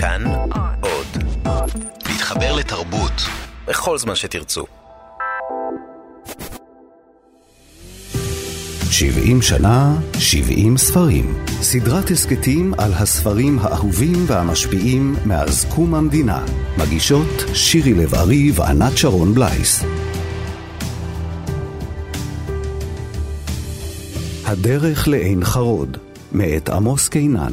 כאן עוד. להתחבר לתרבות בכל זמן שתרצו. 70 שנה, 70 ספרים. סדרת הסכתים על הספרים האהובים והמשפיעים מאז קום המדינה. מגישות שירי לב-ארי וענת שרון בלייס. הדרך לעין חרוד, מאת עמוס קינן.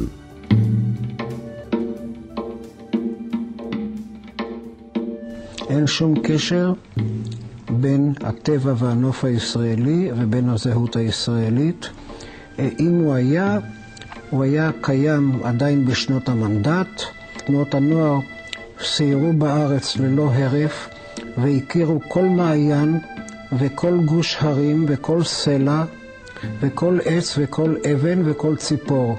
אין שום קשר בין הטבע והנוף הישראלי ובין הזהות הישראלית. אם הוא היה, הוא היה קיים עדיין בשנות המנדט. תנועות הנוער סיירו בארץ ללא הרף והכירו כל מעיין וכל גוש הרים וכל סלע וכל עץ וכל אבן וכל ציפור.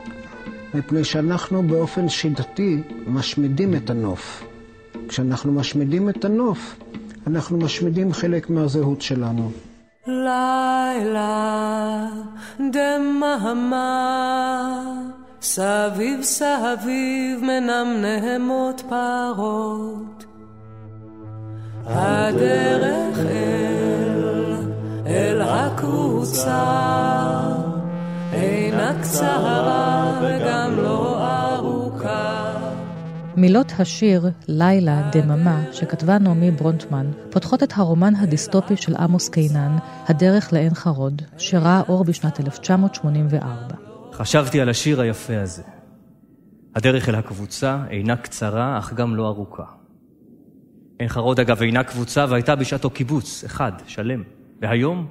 מפני שאנחנו באופן שיטתי משמידים את הנוף. כשאנחנו משמידים את הנוף, אנחנו משמידים חלק מהזהות שלנו. לילה דממה סביב סביב מנמנמות פרות הדרך אל, אל הקבוצה מילות השיר "לילה, דממה" שכתבה נעמי ברונטמן פותחות את הרומן הדיסטופי של עמוס קינן, "הדרך לעין חרוד", שראה אור בשנת 1984. חשבתי על השיר היפה הזה. הדרך אל הקבוצה אינה קצרה, אך גם לא ארוכה. עין חרוד, אגב, אינה קבוצה והייתה בשעתו קיבוץ, אחד, שלם. והיום,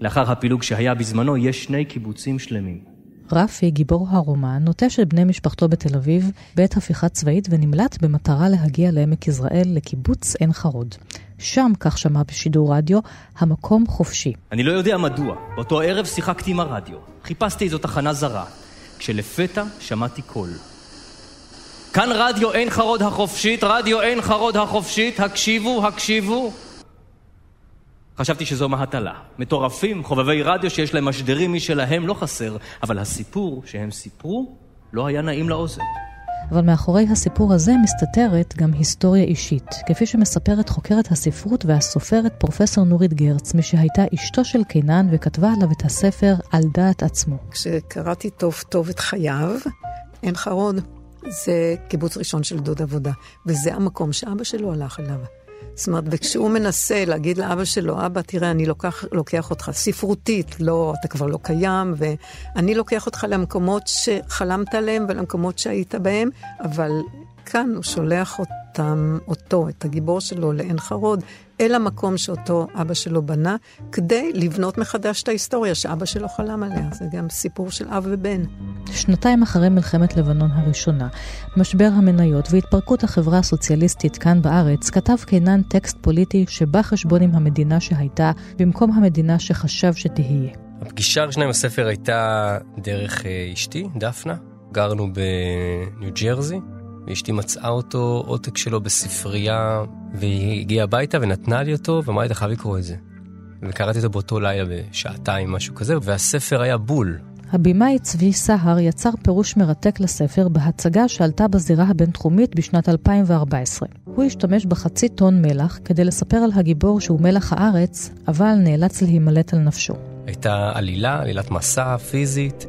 לאחר הפילוג שהיה בזמנו, יש שני קיבוצים שלמים. רפי, גיבור הרומן, נוטש את בני משפחתו בתל אביב בעת הפיכה צבאית ונמלט במטרה להגיע לעמק יזרעאל לקיבוץ עין חרוד. שם, כך שמע בשידור רדיו, המקום חופשי. אני לא יודע מדוע, באותו ערב שיחקתי עם הרדיו. חיפשתי איזו תחנה זרה, כשלפתע שמעתי קול. כאן רדיו עין חרוד החופשית, רדיו עין חרוד החופשית, הקשיבו, הקשיבו. חשבתי שזו מהטלה. מטורפים, חובבי רדיו שיש להם משדרים משלהם לא חסר, אבל הסיפור שהם סיפרו לא היה נעים לאוזן. אבל מאחורי הסיפור הזה מסתתרת גם היסטוריה אישית, כפי שמספרת חוקרת הספרות והסופרת פרופסור נורית גרץ, מי שהייתה אשתו של קינן וכתבה עליו את הספר על דעת עצמו. כשקראתי טוב טוב את חייו, עין חרוד זה קיבוץ ראשון של דוד עבודה, וזה המקום שאבא שלו הלך אליו. זאת אומרת, וכשהוא מנסה להגיד לאבא שלו, אבא, תראה, אני לוקח, לוקח אותך ספרותית, לא, אתה כבר לא קיים, ואני לוקח אותך למקומות שחלמת עליהם ולמקומות שהיית בהם, אבל כאן הוא שולח אותם, אותו, את הגיבור שלו, לעין חרוד, אל המקום שאותו אבא שלו בנה, כדי לבנות מחדש את ההיסטוריה שאבא שלו חלם עליה. זה גם סיפור של אב ובן. שנתיים אחרי מלחמת לבנון הראשונה, משבר המניות והתפרקות החברה הסוציאליסטית כאן בארץ, כתב קינן טקסט פוליטי שבא חשבון עם המדינה שהייתה, במקום המדינה שחשב שתהיה. הפגישה הראשונה עם הספר הייתה דרך אשתי, דפנה. גרנו בניו ג'רזי, ואשתי מצאה אותו עותק שלו בספרייה, והיא הגיעה הביתה ונתנה לי אותו, ואמרה לי, אתה חייב לקרוא את זה. וקראתי אותו באותו לילה בשעתיים, משהו כזה, והספר היה בול. הבמאי צבי סהר יצר פירוש מרתק לספר בהצגה שעלתה בזירה הבינתחומית בשנת 2014. הוא השתמש בחצי טון מלח כדי לספר על הגיבור שהוא מלח הארץ, אבל נאלץ להימלט על נפשו. הייתה עלילה, עלילת מסע פיזית,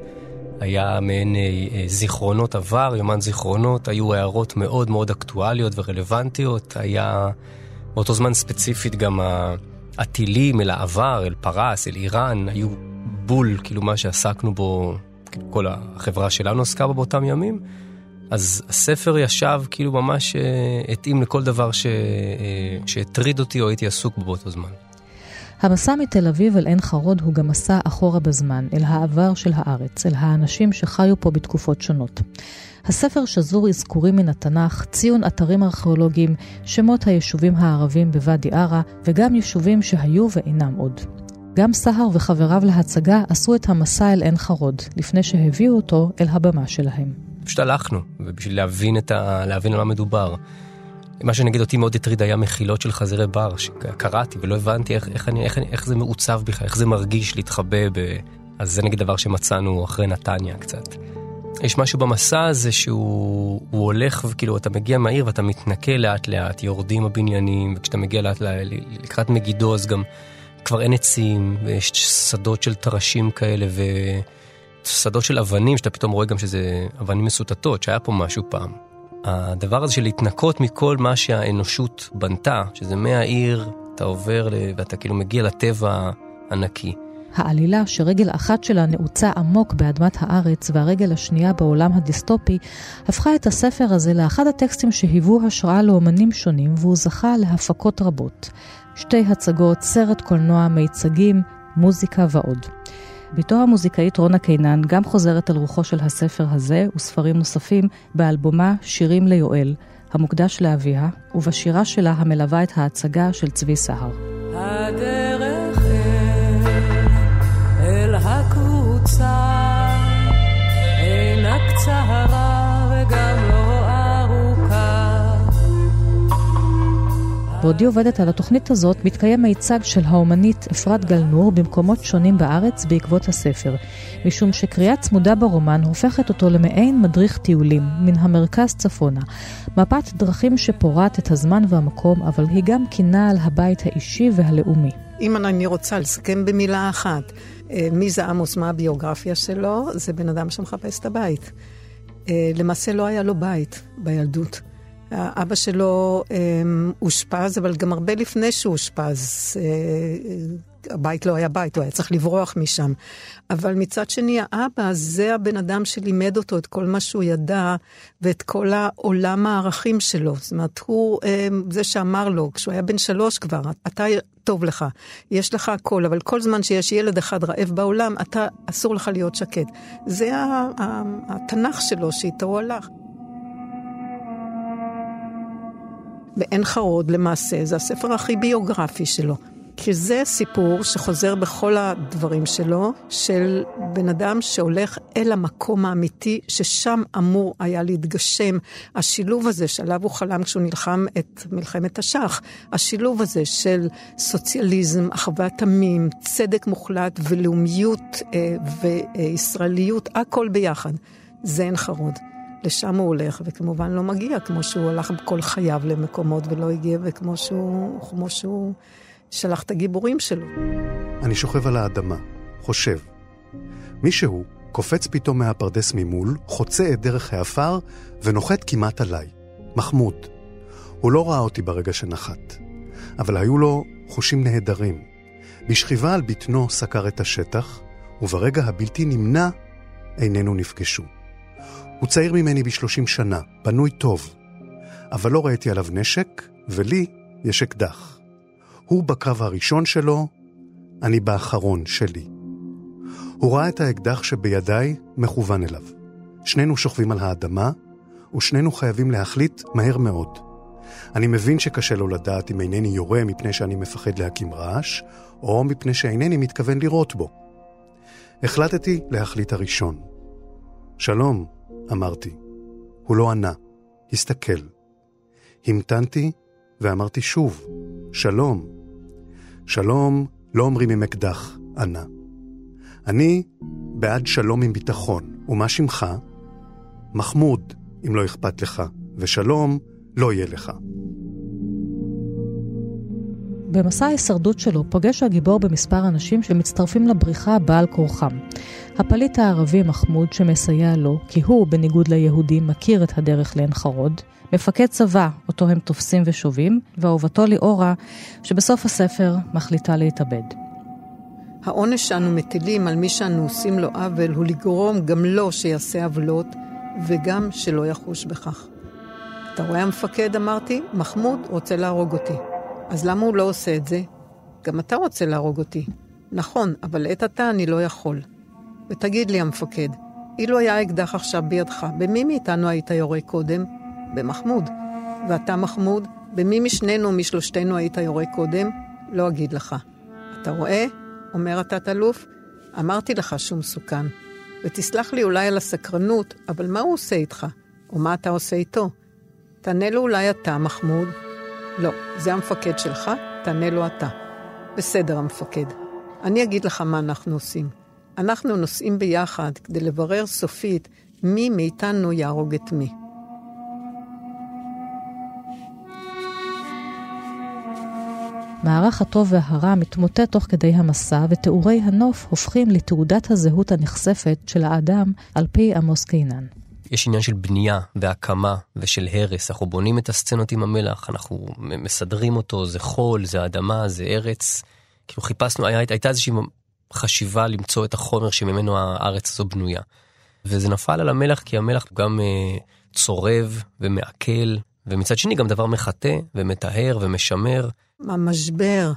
היה מעין אה, זיכרונות עבר, יומן זיכרונות, היו הערות מאוד מאוד אקטואליות ורלוונטיות, היה באותו זמן ספציפית גם הטילים אל העבר, אל פרס, אל איראן, היו בול, כאילו מה שעסקנו בו, כאילו כל החברה שלנו עסקה בו באותם ימים. אז הספר ישב כאילו ממש אה, התאים לכל דבר. אה, שהטריד אותי או הייתי עסוק בו באותו זמן. המסע מתל אביב אל עין חרוד הוא גם מסע אחורה בזמן, אל העבר של הארץ, אל האנשים שחיו פה בתקופות שונות. הספר שזור אזכורים מן התנ"ך, ציון אתרים ארכיאולוגיים, שמות היישובים הערבים בוואדי ערה, וגם יישובים שהיו ואינם עוד. גם סהר וחבריו להצגה עשו את המסע אל עין חרוד, לפני שהביאו אותו אל הבמה שלהם. פשוט הלכנו, ובשביל להבין, ה... להבין על מה מדובר. מה שנגיד אותי מאוד הטריד היה מחילות של חזירי בר, שקראתי ולא הבנתי איך, איך, אני, איך, איך זה מעוצב בכלל, איך זה מרגיש להתחבא ב... אז זה נגיד דבר שמצאנו אחרי נתניה קצת. יש משהו במסע הזה שהוא הולך וכאילו אתה מגיע מהעיר ואתה מתנקה לאט לאט, יורדים הבניינים, וכשאתה מגיע לאט לקראת מגידו אז גם כבר אין עצים, ויש שדות של טרשים כאלה ושדות של אבנים, שאתה פתאום רואה גם שזה אבנים מסוטטות, שהיה פה משהו פעם. הדבר הזה של להתנקות מכל מה שהאנושות בנתה, שזה מהעיר, אתה עובר ואתה כאילו מגיע לטבע הנקי. העלילה שרגל אחת שלה נעוצה עמוק באדמת הארץ והרגל השנייה בעולם הדיסטופי, הפכה את הספר הזה לאחד הטקסטים שהיוו השראה לאומנים שונים והוא זכה להפקות רבות. שתי הצגות, סרט קולנוע, מיצגים, מוזיקה ועוד. בתו המוזיקאית רונה קינן גם חוזרת על רוחו של הספר הזה וספרים נוספים באלבומה שירים ליואל, המוקדש לאביה, ובשירה שלה המלווה את ההצגה של צבי סהר. הדרך בעודי עובדת על התוכנית הזאת, מתקיים מיצג של האומנית אפרת גלנור במקומות שונים בארץ בעקבות הספר, משום שקריאה צמודה ברומן הופכת אותו למעין מדריך טיולים, מן המרכז צפונה. מפת דרכים שפורט את הזמן והמקום, אבל היא גם קינה על הבית האישי והלאומי. אם אני רוצה לסכם במילה אחת, אה, מי זה עמוס, מה הביוגרפיה שלו, זה בן אדם שמחפש את הבית. אה, למעשה לא היה לו בית בילדות. אבא שלו אה, אושפז, אבל גם הרבה לפני שהוא אושפז, הבית לא היה בית, הוא היה צריך לברוח משם. אבל מצד שני, האבא זה הבן אדם שלימד אותו את כל מה שהוא ידע ואת כל העולם הערכים שלו. זאת אומרת, הוא זה שאמר לו, כשהוא היה בן שלוש כבר, אתה טוב לך, יש לך הכל, אבל כל זמן שיש ילד אחד רעב בעולם, אתה, אסור לך להיות שקט. זה התנ"ך שלו שאיתו הוא הלך. בעין חרוד למעשה, זה הספר הכי ביוגרפי שלו. כי זה סיפור שחוזר בכל הדברים שלו, של בן אדם שהולך אל המקום האמיתי, ששם אמור היה להתגשם. השילוב הזה שעליו הוא חלם כשהוא נלחם את מלחמת השח, השילוב הזה של סוציאליזם, אחוות עמים, צדק מוחלט ולאומיות אה, וישראליות, הכל ביחד. זה עין חרוד. לשם הוא הולך, וכמובן לא מגיע, כמו שהוא הלך כל חייו למקומות ולא הגיע, וכמו שהוא... כמו שהוא שלח את הגיבורים שלו. אני שוכב על האדמה, חושב. מישהו קופץ פתאום מהפרדס ממול, חוצה את דרך העפר ונוחת כמעט עליי. מחמוד. הוא לא ראה אותי ברגע שנחת, אבל היו לו חושים נהדרים. בשכיבה על בטנו סקר את השטח, וברגע הבלתי נמנע איננו נפגשו. הוא צעיר ממני בשלושים שנה, בנוי טוב, אבל לא ראיתי עליו נשק, ולי יש אקדח. הוא בקרב הראשון שלו, אני באחרון שלי. הוא ראה את האקדח שבידיי מכוון אליו. שנינו שוכבים על האדמה, ושנינו חייבים להחליט מהר מאוד. אני מבין שקשה לו לדעת אם אינני יורה מפני שאני מפחד להקים רעש, או מפני שאינני מתכוון לירות בו. החלטתי להחליט הראשון. שלום, אמרתי. הוא לא ענה, הסתכל. המתנתי ואמרתי שוב, שלום. שלום לא אומרים עם אקדח, ענה. אני בעד שלום עם ביטחון, ומה שמך? מחמוד, אם לא אכפת לך, ושלום לא יהיה לך. במסע ההישרדות שלו פוגש הגיבור במספר אנשים שמצטרפים לבריחה בעל כורחם. הפליט הערבי מחמוד שמסייע לו, כי הוא, בניגוד ליהודים, מכיר את הדרך לעין חרוד, מפקד צבא, אותו הם תופסים ושובים, ואהובתו ליאורה, שבסוף הספר מחליטה להתאבד. העונש שאנו מטילים על מי שאנו עושים לו עוול הוא לגרום גם לו שיעשה עוולות, וגם שלא יחוש בכך. אתה רואה המפקד, אמרתי, מחמוד רוצה להרוג אותי. אז למה הוא לא עושה את זה? גם אתה רוצה להרוג אותי. נכון, אבל לעת עתה אני לא יכול. ותגיד לי, המפקד, אילו היה אקדח עכשיו בידך, במי מאיתנו היית יורה קודם? במחמוד. ואתה מחמוד, במי משנינו, משלושתנו היית יורה קודם? לא אגיד לך. אתה רואה? אומר התת-אלוף, אמרתי לך שהוא מסוכן. ותסלח לי אולי על הסקרנות, אבל מה הוא עושה איתך? או מה אתה עושה איתו? תענה לו אולי אתה, מחמוד. לא, זה המפקד שלך, תענה לו אתה. בסדר, המפקד. אני אגיד לך מה אנחנו עושים. אנחנו נוסעים ביחד כדי לברר סופית מי מאיתנו יהרוג את מי. מערך הטוב והרע מתמוטט תוך כדי המסע, ותיאורי הנוף הופכים לתעודת הזהות הנכספת של האדם על פי עמוס קינן. יש עניין של בנייה והקמה ושל הרס. אנחנו בונים את הסצנות עם המלח, אנחנו מסדרים אותו, זה חול, זה אדמה, זה ארץ. כאילו חיפשנו, היה, הייתה איזושהי חשיבה למצוא את החומר שממנו הארץ הזו בנויה. וזה נפל על המלח כי המלח גם אה, צורב ומעכל, ומצד שני גם דבר מחטא ומטהר ומשמר. המשבר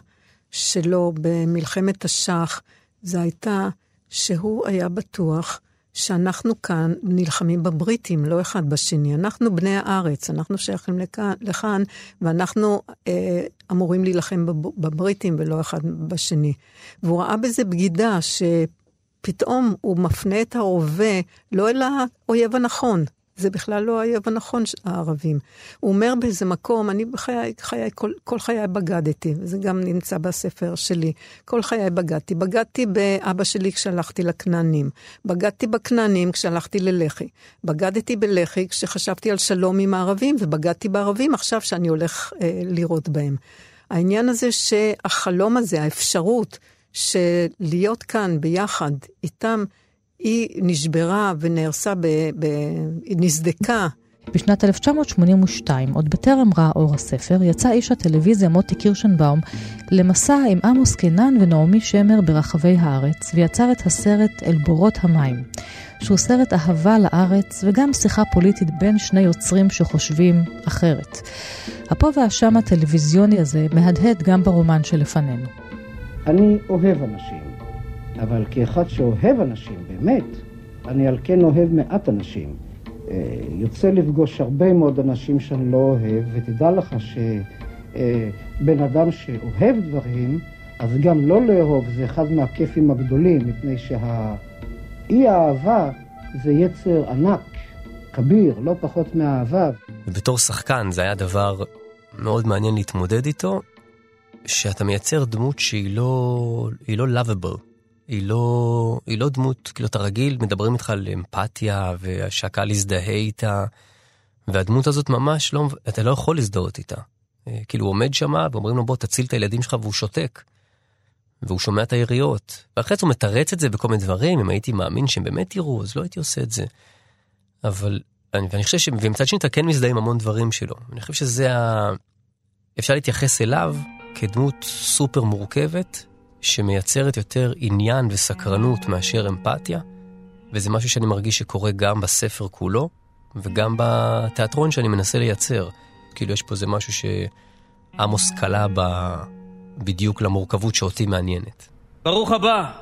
שלו במלחמת השח, זה הייתה שהוא היה בטוח שאנחנו כאן נלחמים בבריטים, לא אחד בשני. אנחנו בני הארץ, אנחנו שייכים לכאן, לכאן ואנחנו אה, אמורים להילחם בבריטים ולא אחד בשני. והוא ראה בזה בגידה, שפתאום הוא מפנה את ההווה לא אל האויב הנכון, זה בכלל לא האויב הנכון, הערבים. הוא אומר באיזה מקום, אני בחיי, חיי, כל, כל חיי בגדתי, וזה גם נמצא בספר שלי. כל חיי בגדתי. בגדתי באבא שלי כשהלכתי לכנענים. בגדתי בכנענים כשהלכתי ללח"י. בגדתי בלח"י כשחשבתי על שלום עם הערבים, ובגדתי בערבים עכשיו שאני הולך אה, לירות בהם. העניין הזה שהחלום הזה, האפשרות של להיות כאן ביחד איתם, היא נשברה ונהרסה, ב, ב, היא נסדקה. בשנת 1982, עוד בטרם ראה אור הספר, יצא איש הטלוויזיה מוטי קירשנבאום למסע עם עמוס קינן ונעמי שמר ברחבי הארץ, ויצר את הסרט אל בורות המים, שהוא סרט אהבה לארץ וגם שיחה פוליטית בין שני יוצרים שחושבים אחרת. הפה והשם הטלוויזיוני הזה מהדהד גם ברומן שלפנינו. אני אוהב אנשים. אבל כאחד שאוהב אנשים, באמת, אני על כן אוהב מעט אנשים. אה, יוצא לפגוש הרבה מאוד אנשים שאני לא אוהב, ותדע לך שבן אדם שאוהב דברים, אז גם לא לאהוב זה אחד מהכיפים הגדולים, מפני שהאי האהבה זה יצר ענק, כביר, לא פחות מהאהבה. ובתור שחקן זה היה דבר מאוד מעניין להתמודד איתו, שאתה מייצר דמות שהיא לא, היא לא lovable. היא לא, היא לא דמות, כאילו אתה רגיל, מדברים איתך על אמפתיה ושהקהל יזדהה איתה, והדמות הזאת ממש לא, אתה לא יכול להזדהות איתה. אה, כאילו הוא עומד שם ואומרים לו בוא תציל את הילדים שלך והוא שותק. והוא שומע את היריות. ואחרי זה הוא מתרץ את זה בכל מיני דברים, אם הייתי מאמין שהם באמת יראו, אז לא הייתי עושה את זה. אבל, אני, ואני חושב ש... ומצד שני אתה כן מזדהה עם המון דברים שלו. אני חושב שזה ה... אפשר להתייחס אליו כדמות סופר מורכבת, שמייצרת יותר עניין וסקרנות מאשר אמפתיה, וזה משהו שאני מרגיש שקורה גם בספר כולו, וגם בתיאטרון שאני מנסה לייצר. כאילו יש פה איזה משהו שעמוס קלה ב... בדיוק למורכבות שאותי מעניינת. ברוך הבא.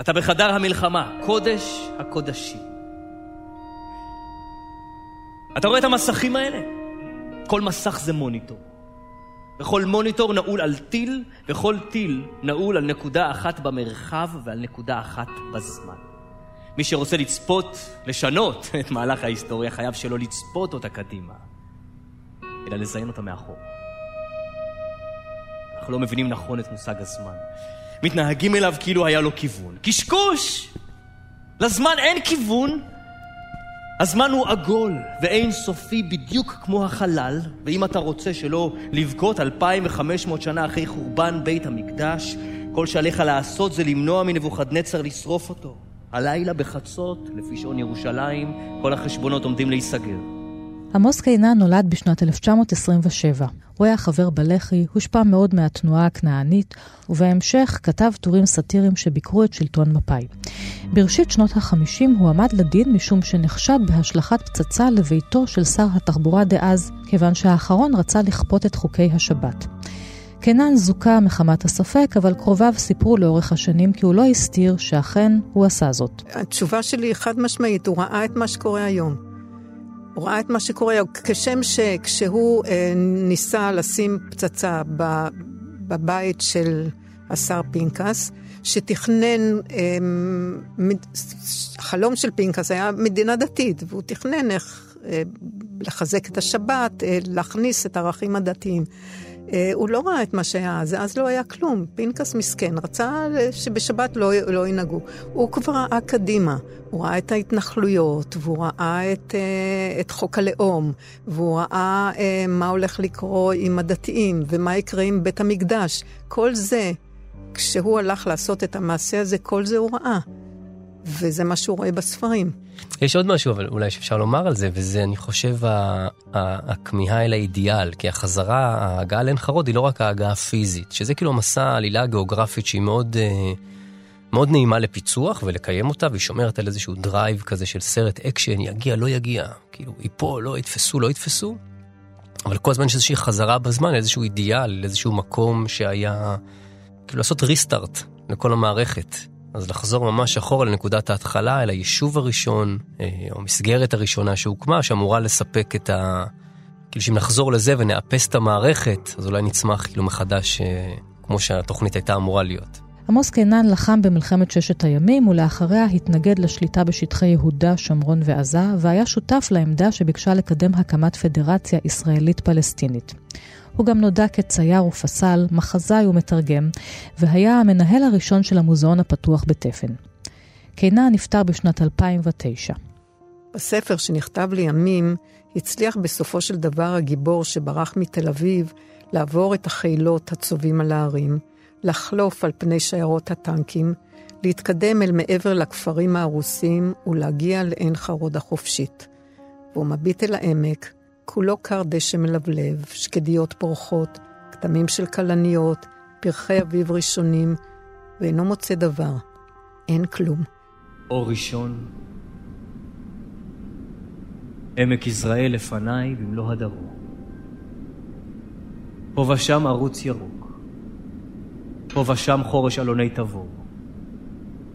אתה בחדר המלחמה, קודש הקודשים. אתה רואה את המסכים האלה? כל מסך זה מוניטור. וכל מוניטור נעול על טיל, וכל טיל נעול על נקודה אחת במרחב ועל נקודה אחת בזמן. מי שרוצה לצפות, לשנות את מהלך ההיסטוריה, חייב שלא לצפות אותה קדימה, אלא לזיין אותה מאחור. אנחנו לא מבינים נכון את מושג הזמן. מתנהגים אליו כאילו היה לו כיוון. קשקוש! לזמן אין כיוון, הזמן הוא עגול ואין סופי בדיוק כמו החלל, ואם אתה רוצה שלא לבכות 2,500 שנה אחרי חורבן בית המקדש, כל שעליך לעשות זה למנוע מנבוכדנצר לשרוף אותו. הלילה בחצות, לפי שעון ירושלים, כל החשבונות עומדים להיסגר. עמוס קינן נולד בשנת 1927. הוא היה חבר בלח"י, הושפע מאוד מהתנועה הכנענית, ובהמשך כתב טורים סאטיריים שביקרו את שלטון מפא"י. בראשית שנות ה-50 הוא עמד לדין משום שנחשד בהשלכת פצצה לביתו של שר התחבורה דאז, כיוון שהאחרון רצה לכפות את חוקי השבת. קינן זוכה מחמת הספק, אבל קרוביו סיפרו לאורך השנים כי הוא לא הסתיר שאכן הוא עשה זאת. התשובה שלי היא חד משמעית, הוא ראה את מה שקורה היום. הוא ראה את מה שקורה, כשם שכשהוא אה, ניסה לשים פצצה ב, בבית של השר פינקס, שתכנן, אה, החלום של פינקס היה מדינה דתית, והוא תכנן איך אה, לחזק את השבת, אה, להכניס את הערכים הדתיים. אה, הוא לא ראה את מה שהיה אז, אז לא היה כלום. פינקס מסכן, רצה שבשבת לא, לא ינהגו. הוא כבר ראה קדימה, הוא ראה את ההתנחלויות, והוא ראה את, אה, את חוק הלאום, והוא ראה אה, מה הולך לקרות עם הדתיים, ומה יקרה עם בית המקדש. כל זה, כשהוא הלך לעשות את המעשה הזה, כל זה הוא ראה. וזה מה שהוא רואה בספרים. יש עוד משהו אבל אולי שאפשר לומר על זה, וזה אני חושב הכמיהה אל האידיאל, כי החזרה, ההגעה לעין חרוד היא לא רק ההגעה הפיזית, שזה כאילו מסע עלילה גיאוגרפית שהיא מאוד, אה, מאוד נעימה לפיצוח ולקיים אותה, והיא שומרת על איזשהו drive כזה של סרט אקשן, יגיע, לא יגיע, כאילו ייפול, לא יתפסו, לא יתפסו, אבל כל הזמן יש איזושהי חזרה בזמן, איזשהו אידיאל, איזשהו מקום שהיה, כאילו לעשות restart לכל המערכת. אז לחזור ממש אחורה לנקודת ההתחלה, אל היישוב הראשון, אה, או המסגרת הראשונה שהוקמה, שאמורה לספק את ה... כאילו שאם נחזור לזה ונאפס את המערכת, אז אולי נצמח כאילו מחדש אה, כמו שהתוכנית הייתה אמורה להיות. עמוס קינן לחם במלחמת ששת הימים, ולאחריה התנגד לשליטה בשטחי יהודה, שומרון ועזה, והיה שותף לעמדה שביקשה לקדם הקמת פדרציה ישראלית-פלסטינית. הוא גם נודע כצייר ופסל, מחזאי ומתרגם, והיה המנהל הראשון של המוזיאון הפתוח בתפן. קינה נפטר בשנת 2009. בספר שנכתב לימים, הצליח בסופו של דבר הגיבור שברח מתל אביב לעבור את החילות הצובעים על ההרים, לחלוף על פני שיירות הטנקים, להתקדם אל מעבר לכפרים ההרוסים ולהגיע לעין חרוד החופשית. והוא מביט אל העמק, כולו קר דשא מלבלב, שקדיות פורחות, כתמים של כלניות, פרחי אביב ראשונים, ואינו מוצא דבר. אין כלום. אור ראשון, עמק יזרעאל לפניי במלוא הדרום. פה ושם ערוץ ירוק, פה ושם חורש אלוני תבור.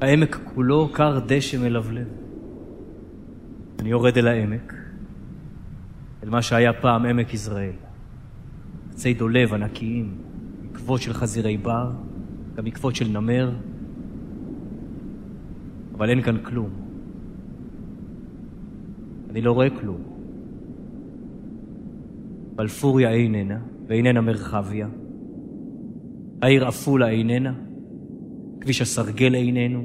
העמק כולו קר דשא מלבלב. אני יורד אל העמק, אל מה שהיה פעם עמק יזרעאל. עצי דולב ענקיים, עקבות של חזירי בר, גם עקבות של נמר, אבל אין כאן כלום. אני לא רואה כלום. בלפוריה איננה, ואיננה מרחביה. העיר עפולה איננה, כביש הסרגל איננו,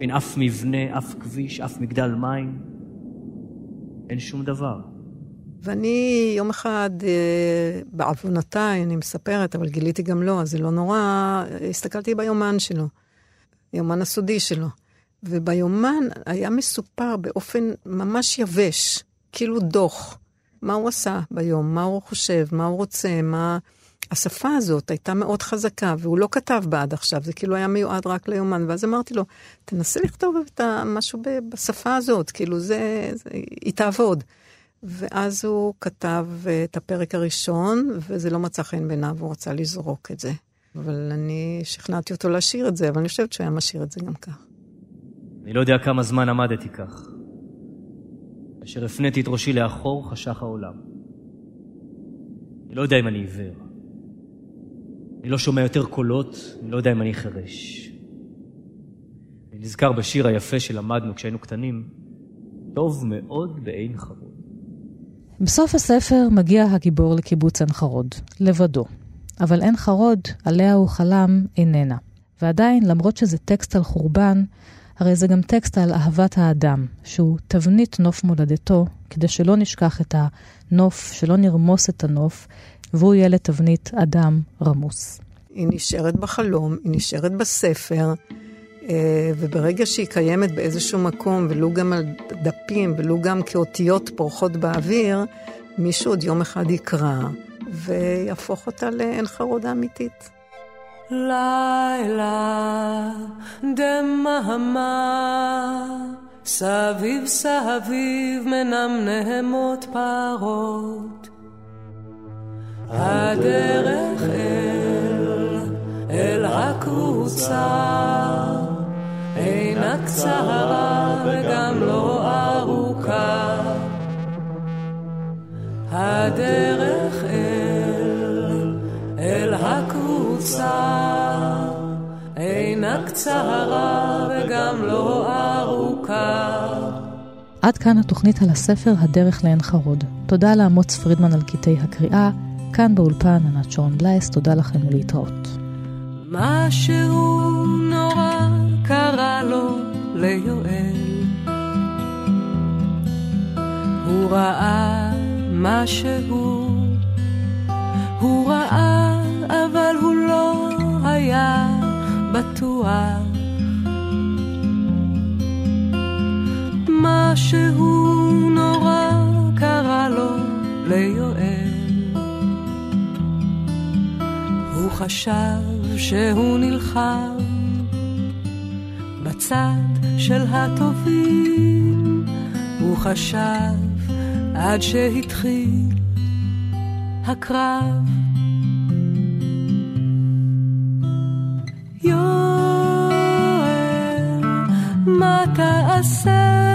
אין אף מבנה, אף כביש, אף מגדל מים. אין שום דבר. ואני יום אחד, אה, בעוונותיי, אני מספרת, אבל גיליתי גם לא, אז זה לא נורא, הסתכלתי ביומן שלו, יומן הסודי שלו. וביומן היה מסופר באופן ממש יבש, כאילו דוח, מה הוא עשה ביום, מה הוא חושב, מה הוא רוצה, מה... השפה הזאת הייתה מאוד חזקה, והוא לא כתב בה עד עכשיו, זה כאילו היה מיועד רק ליומן. ואז אמרתי לו, תנסה לכתוב את משהו בשפה הזאת, כאילו זה, זה היא תעבוד. ואז הוא כתב את הפרק הראשון, וזה לא מצא חן בעיניו, הוא רצה לזרוק את זה. אבל אני שכנעתי אותו להשאיר את זה, אבל אני חושבת שהוא היה משאיר את זה גם כך. אני לא יודע כמה זמן עמדתי כך. כאשר הפניתי את ראשי לאחור, חשך העולם. אני לא יודע אם אני עיוור. אני לא שומע יותר קולות, אני לא יודע אם אני חירש. אני נזכר בשיר היפה שלמדנו כשהיינו קטנים, טוב מאוד בעין חרוד. בסוף הספר מגיע הגיבור לקיבוץ עין חרוד, לבדו. אבל עין חרוד, עליה הוא חלם, איננה. ועדיין, למרות שזה טקסט על חורבן, הרי זה גם טקסט על אהבת האדם, שהוא תבנית נוף מולדתו, כדי שלא נשכח את הנוף, שלא נרמוס את הנוף, והוא יהיה לתבנית אדם רמוס. היא נשארת בחלום, היא נשארת בספר, וברגע שהיא קיימת באיזשהו מקום, ולו גם על דפים, ולו גם כאותיות פורחות באוויר, מישהו עוד יום אחד יקרא, ויהפוך אותה לעין חרודה אמיתית. לילה דממה, סביב סביב מנמנמות פרות. הדרך אל, אל הקבוצה, קצרה וגם לא ארוכה. הדרך אל, אל הקבוצה, אינה קצרה וגם לא ארוכה. עד כאן התוכנית על הספר הדרך לעין חרוד. תודה לאמוץ פרידמן על קטעי הקריאה. כאן באולפן ענת שרון בלייס, תודה לכם ולהתראות. משהו נורא קרה לו ליואל. הוא ראה משהו, הוא ראה אבל הוא לא היה בטוח. משהו נורא קרה לו ליואל. הוא חשב שהוא נלחם בצד של הטובים, הוא חשב עד שהתחיל הקרב. יואל, מה תעשה?